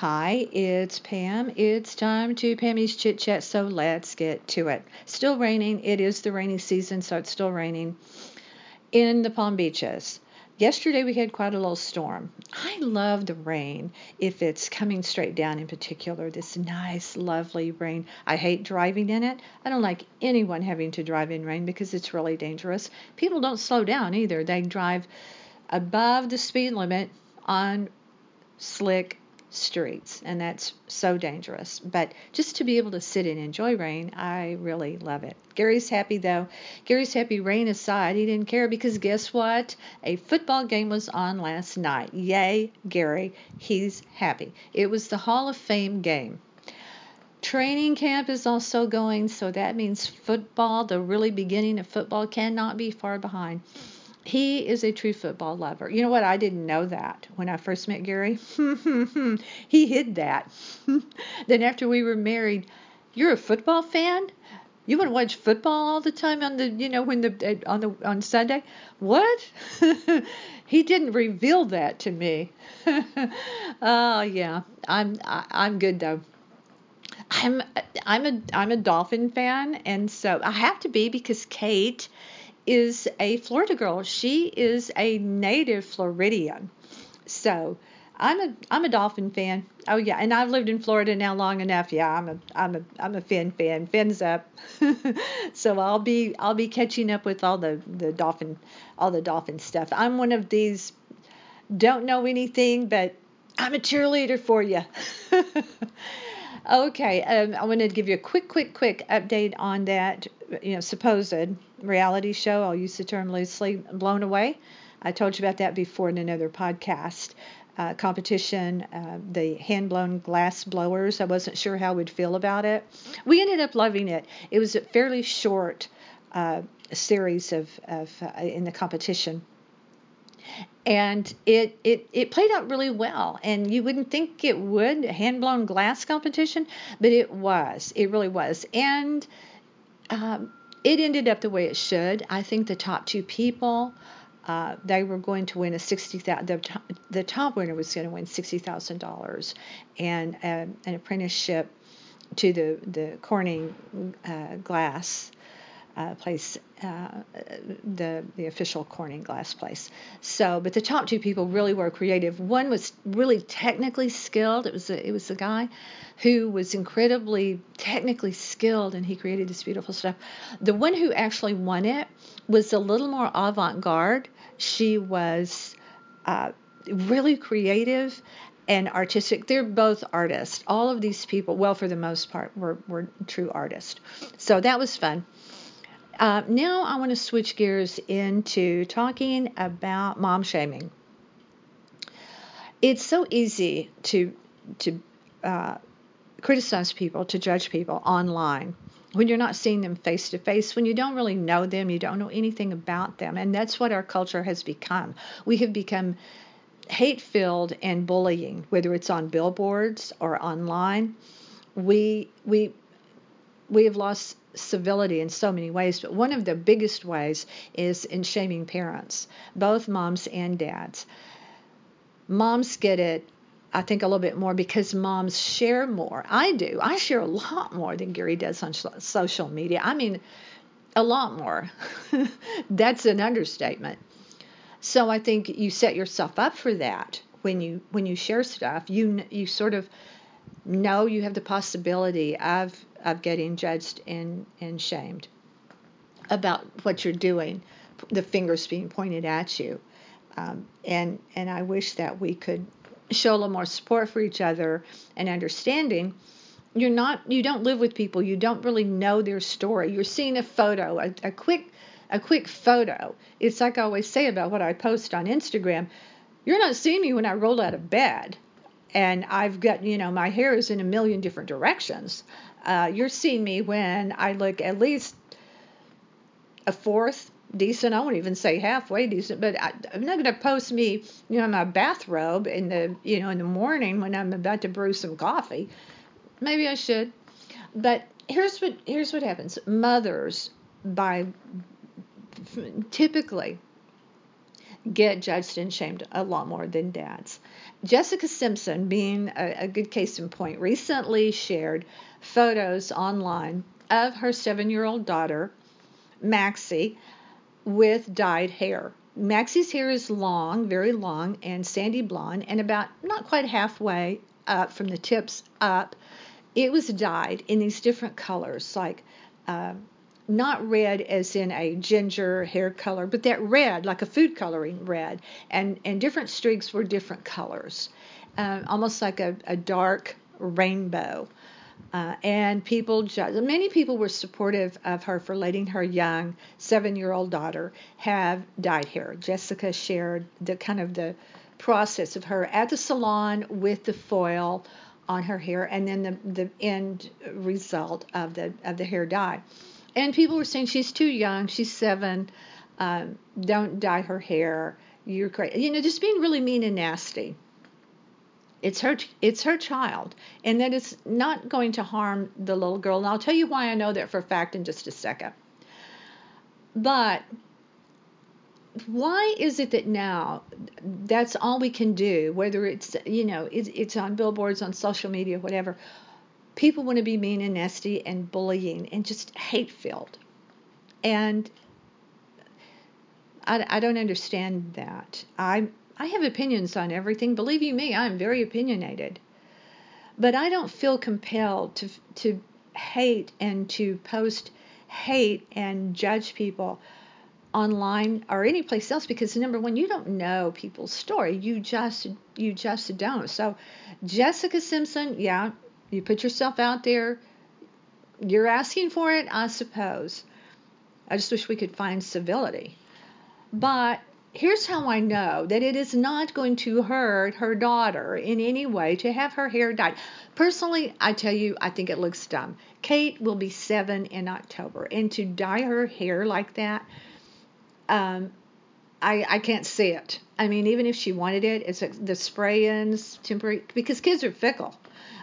Hi, it's Pam. It's time to Pammy's Chit Chat, so let's get to it. Still raining. It is the rainy season, so it's still raining in the Palm Beaches. Yesterday we had quite a little storm. I love the rain if it's coming straight down in particular, this nice, lovely rain. I hate driving in it. I don't like anyone having to drive in rain because it's really dangerous. People don't slow down either. They drive above the speed limit on slick streets, and that's so dangerous. But just to be able to sit and enjoy rain, I really love it. Gary's happy though. Gary's happy, rain aside. He didn't care because guess what? A football game was on last night. Yay, Gary. He's happy. It was the Hall of Fame game. Training camp is also going, so that means football, the really beginning of football, cannot be far behind. He is a true football lover. You know what? I didn't know that when I first met Gary. he hid that. then after we were married, you're a football fan? You want to watch football all the time on the, you know, when the uh, on the on Sunday? What? he didn't reveal that to me. oh yeah, I'm I, I'm good though. I'm I'm a I'm a Dolphin fan, and so I have to be because Kate is a Florida girl. She is a native Floridian. So I'm a I'm a Dolphin fan. Oh yeah, and I've lived in Florida now long enough. Yeah, I'm a I'm a I'm a Fin fan. Fins up. so I'll be I'll be catching up with all the the Dolphin all the Dolphin stuff. I'm one of these don't know anything, but I'm a cheerleader for you. okay, um, I wanted to give you a quick, quick, quick update on that, you know, supposed reality show. I'll use the term loosely. Blown away. I told you about that before in another podcast. Uh, competition, uh, the hand blown glass blowers. I wasn't sure how we'd feel about it. We ended up loving it. It was a fairly short uh, series of, of uh, in the competition and it, it it played out really well and you wouldn't think it would hand blown glass competition but it was it really was and um, it ended up the way it should i think the top two people uh, they were going to win a sixty thousand. The, top, winner was going to win sixty thousand dollars, and uh, an apprenticeship to the the Corning uh, glass uh, place, uh, the the official Corning glass place. So, but the top two people really were creative. One was really technically skilled. It was a, it was a guy who was incredibly technically skilled, and he created this beautiful stuff. The one who actually won it was a little more avant-garde. She was uh, really creative and artistic. They're both artists. All of these people, well, for the most part, were, were true artists. So that was fun. Uh, now I want to switch gears into talking about mom shaming. It's so easy to to uh, criticize people, to judge people online when you're not seeing them face to face, when you don't really know them, you don't know anything about them, and that's what our culture has become. We have become hate filled and bullying, whether it's on billboards or online. We we we have lost civility in so many ways, but one of the biggest ways is in shaming parents, both moms and dads. Moms get it, I think, a little bit more because moms share more. I do. I share a lot more than Gary does on social media. I mean, a lot more. That's an understatement. So I think you set yourself up for that when you when you share stuff. You you sort of know you have the possibility of of getting judged and, and shamed about what you're doing, the fingers being pointed at you. Um, and and I wish that we could show a little more support for each other and understanding. You're not you don't live with people. You don't really know their story. You're seeing a photo, a, a quick a quick photo. It's like I always say about what I post on Instagram. You're not seeing me when I roll out of bed and I've got, you know, my hair is in a million different directions. Uh, you're seeing me when I look at least a fourth decent. I won't even say halfway decent, but I, am not going to post me, you know, in my bathrobe in the, you know, in the morning when I'm about to brew some coffee. Maybe I should, but here's what here's what happens. Mothers, by typically get judged and shamed a lot more than dads. Jessica Simpson, being a, a good case in point, recently shared photos online of her seven year old daughter, Maxi, with dyed hair. Maxi's hair is long, very long, and sandy blonde, and about not quite halfway up from the tips up, it was dyed in these different colors, like uh, not red as in a ginger hair color, but that red, like a food coloring red, and and different streaks were different colors, uh, almost like a, a dark rainbow. Uh, and people, many people were supportive of her for letting her young seven-year-old daughter have dyed hair. Jessica shared the kind of the process of her at the salon with the foil on her hair, and then the the end result of the of the hair dye. And people were saying she's too young, she's seven, um, don't dye her hair. You're crazy. You know, just being really mean and nasty. It's her it's her child, and that it's not going to harm the little girl. And I'll tell you why I know that for a fact in just a second. But why is it that now that's all we can do whether it's you know it's, it's on billboards on social media whatever people want to be mean and nasty and bullying and just hate filled and I, I don't understand that i I have opinions on everything. Believe you me, I'm very opinionated. But I don't feel compelled to to hate and to post hate and judge people online or any place else because number one you don't know people's story you just you just don't so jessica simpson yeah you put yourself out there you're asking for it i suppose i just wish we could find civility but here's how I know that it is not going to hurt her daughter in any way to have her hair dyed. Personally, I tell you, I think it looks dumb. Kate will be seven in October, and to dye her hair like that, um, I, I can't see it. I mean, even if she wanted it, it's the spray-ins temporary because kids are fickle.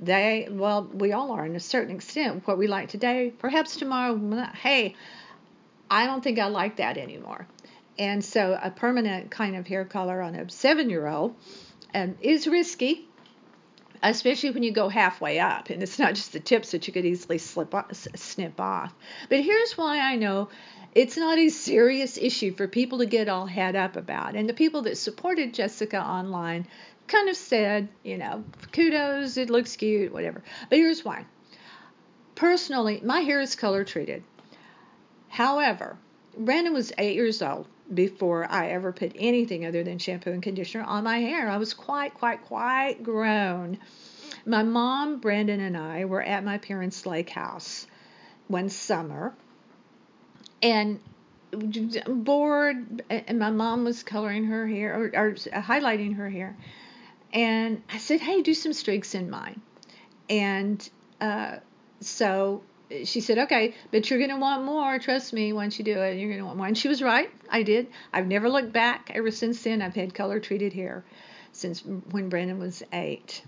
They well, we all are in a certain extent. What we like today, perhaps tomorrow. Hey, I don't think I like that anymore. And so a permanent kind of hair color on a seven year old um, is risky, especially when you go halfway up. And it's not just the tips that you could easily slip off, snip off. But here's why I know it's not a serious issue for people to get all head up about. And the people that supported Jessica online kind of said, you know, kudos, it looks cute, whatever. But here's why. Personally, my hair is color treated. However, Brandon was eight years old before I ever put anything other than shampoo and conditioner on my hair. I was quite, quite, quite grown. My mom, Brandon, and I were at my parents' lake house one summer, and bored, and my mom was coloring her hair or, or highlighting her hair, and I said, "Hey, do some streaks in mine," and uh, so she said, okay, but you're going to want more. Trust me, once you do it, you're going to want more. And she was right. I did. I've never looked back ever since then. I've had color treated hair since when Brandon was eight.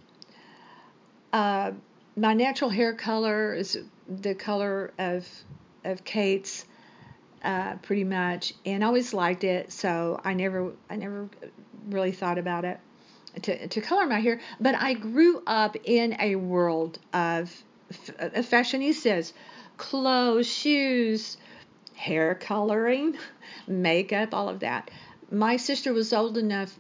Uh, my natural hair color is the color of of Kate's, uh, pretty much, and always liked it. So I never I never really thought about it to to color my hair. But I grew up in a world of uh, fashionistas, clothes, shoes, hair coloring, makeup, all of that. My sister was old enough,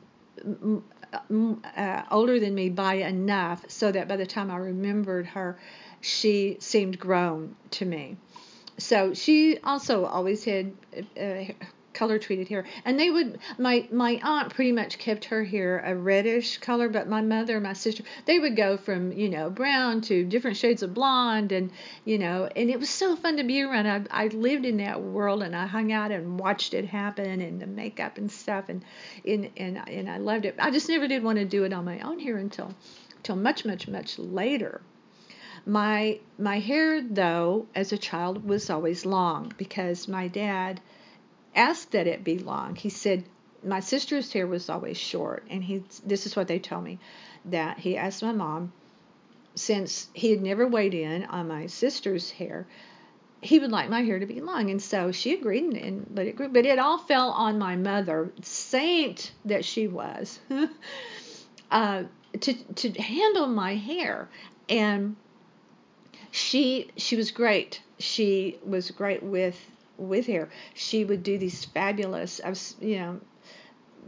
uh, older than me by enough, so that by the time I remembered her, she seemed grown to me. So she also always had uh, color treated hair. And they would my my aunt pretty much kept her hair a reddish color, but my mother, my sister, they would go from, you know, brown to different shades of blonde and, you know, and it was so fun to be around. I I lived in that world and I hung out and watched it happen and the makeup and stuff and and and, and I loved it. I just never did want to do it on my own hair until until much much much later. My my hair though as a child was always long because my dad asked that it be long. He said, my sister's hair was always short, and he this is what they told me that he asked my mom since he had never weighed in on my sister's hair he would like my hair to be long. And so she agreed and, and but it grew but it all fell on my mother saint that she was uh, to to handle my hair, and she she was great. She was great with with hair. She would do these fabulous. I've you know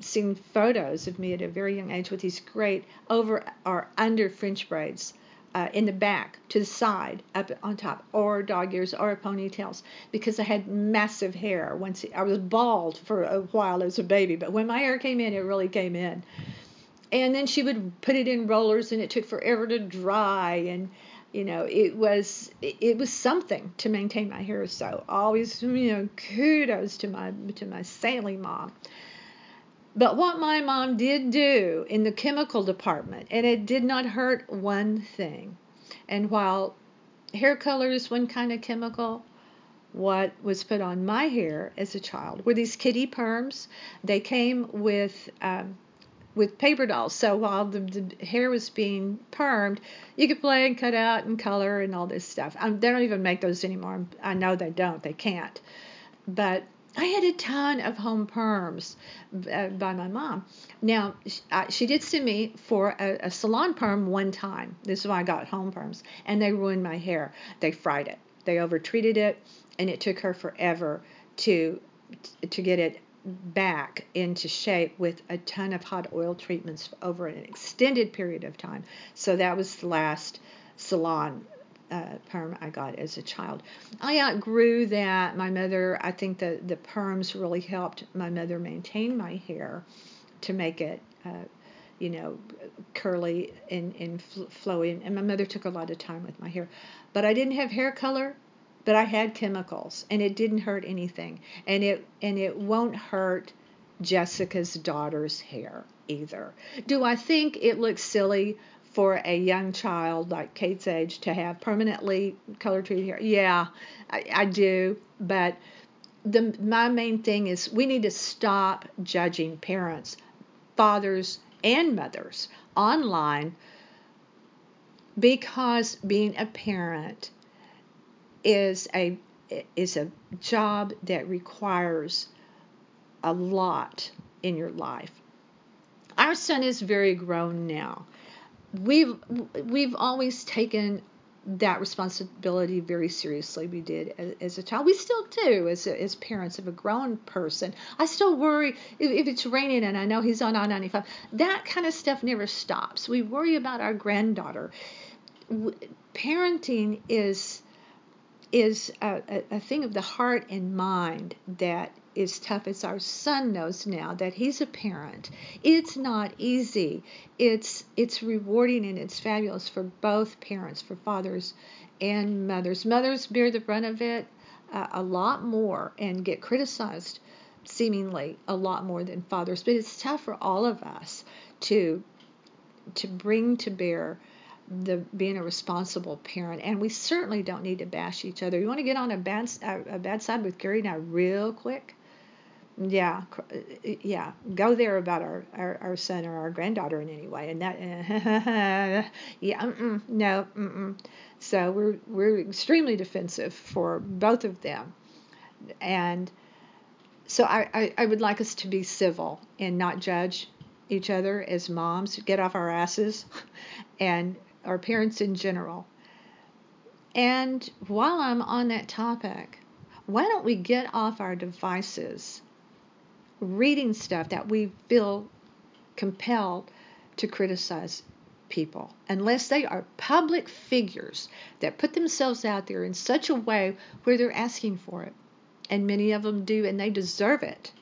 seen photos of me at a very young age with these great over or under French braids uh, in the back, to the side, up on top, or dog ears, or ponytails, because I had massive hair. Once I was bald for a while as a baby, but when my hair came in, it really came in. And then she would put it in rollers, and it took forever to dry, and you know it was it was something to maintain my hair. So always, you know, kudos to my to my saintly mom. But what my mom did do in the chemical department, and it did not hurt one thing. And while hair color is one kind of chemical, what was put on my hair as a child were these kitty perms. They came with um, with paper dolls. So while the, the, hair was being permed, you could play and cut out and color and all this stuff. Um, they don't even make those anymore. I know they don't. They can't. But I had a ton of home perms uh, by my mom. Now, she did send me for a, a, salon perm one time. This is why I got home perms, and they ruined my hair. They fried it, they overtreated it, and it took her forever to to get it back into shape with a ton of hot oil treatments over an extended period of time. So that was the last salon uh, perm I got as a child. I outgrew that. My mother, I think the, the perms really helped my mother maintain my hair to make it, uh, you know, curly and, and flowy. And my mother took a lot of time with my hair. But I didn't have hair color, but I had chemicals, and it didn't hurt anything. And it and it won't hurt Jessica's daughter's hair either. Do I think it looks silly for a young child like Kate's age to have permanently color treated hair. Yeah, I, I do, but the my main thing is we need to stop judging parents, fathers and mothers online because being a parent is a is a job that requires a lot in your life. Our son is very grown now we've we've always taken that responsibility very seriously. We did as, as, a child. We still do as, as parents of a grown person. I still worry if, if it's raining and I know he's on I-95. That kind of stuff never stops. We worry about our granddaughter. Parenting is is a, a, a thing of the heart and mind that is tough as our son knows now that he's a parent. It's not easy. It's it's rewarding and it's fabulous for both parents, for fathers and mothers. Mothers bear the brunt of it uh, a lot more and get criticized seemingly a lot more than fathers, but it's tough for all of us to to bring to bear the being a responsible parent, and we certainly don't need to bash each other. You want to get on a bad a bad side with Gary now, real quick? yeah uh, yeah go there about our, our, our son or our granddaughter in any way and that yeah mm-mm, no mm-mm. so we're we're extremely defensive for both of them and so I, I, I would like us to be civil and not judge each other as moms get off our asses and our parents in general and while i'm on that topic why don't we get off our devices reading stuff that we feel compelled to criticize people unless they are public figures that put themselves out there in such a way where they're asking for it. And many of them do, and they deserve it.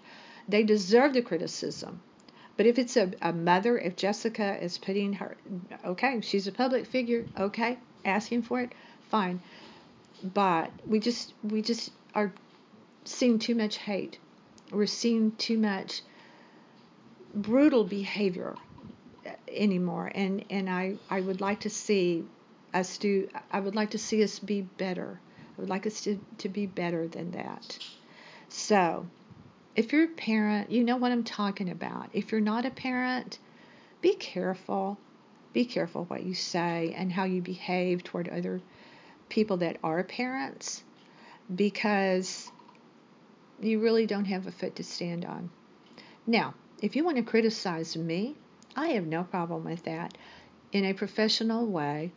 They deserve the criticism. But if it's a, a mother, if Jessica is putting her, okay, she's a public figure, okay, asking for it, fine. But we just we just are seeing too much hate we're seeing too much brutal behavior anymore and and I I would like to see us do I would like to see us be better. I would like us to, to be better than that. So, if you're a parent, you know what I'm talking about. If you're not a parent, be careful. Be careful what you say and how you behave toward other people that are parents because you really don't have a foot to stand on. Now, if you want to criticize me, I have no problem with that. In a professional way,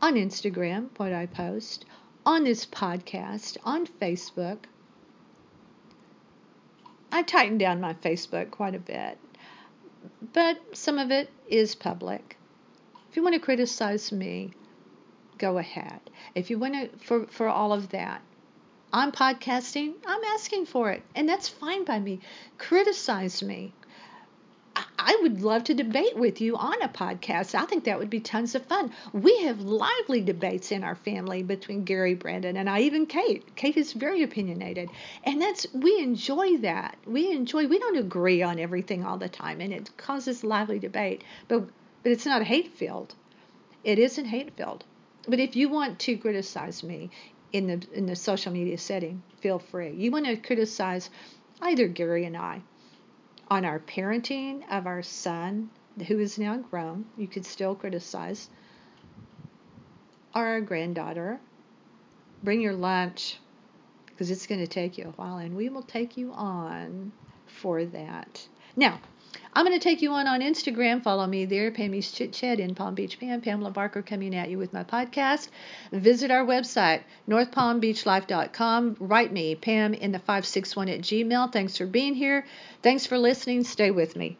on Instagram, what I post, on this podcast, on Facebook. I tightened down my Facebook quite a bit, but some of it is public. If you want to criticize me, go ahead. If you want to, for, for all of that, I'm podcasting, I'm asking for it, and that's fine by me. Criticize me, I would love to debate with you on a podcast. I think that would be tons of fun. We have lively debates in our family between Gary, Brandon, and I, even Kate. Kate is very opinionated, and that's we enjoy that. We enjoy. We don't agree on everything all the time, and it causes lively debate. But but it's not hate filled. It isn't hate filled. But if you want to criticize me in the in the social media setting, feel free. You want to criticize either Gary and I on our parenting of our son, who is now grown, you could still criticize, or our granddaughter. Bring your lunch because it's going to take you a while, and we will take you on for that. Now, I'm going to take you on on Instagram. Follow me there, Pammy's Chit Chat in Palm Beach Pam. Pamela Barker coming at you with my podcast. Visit our website, northpalmbeachlife.com. Write me, Pam in the 561 at Gmail. Thanks for being here. Thanks for listening. Stay with me.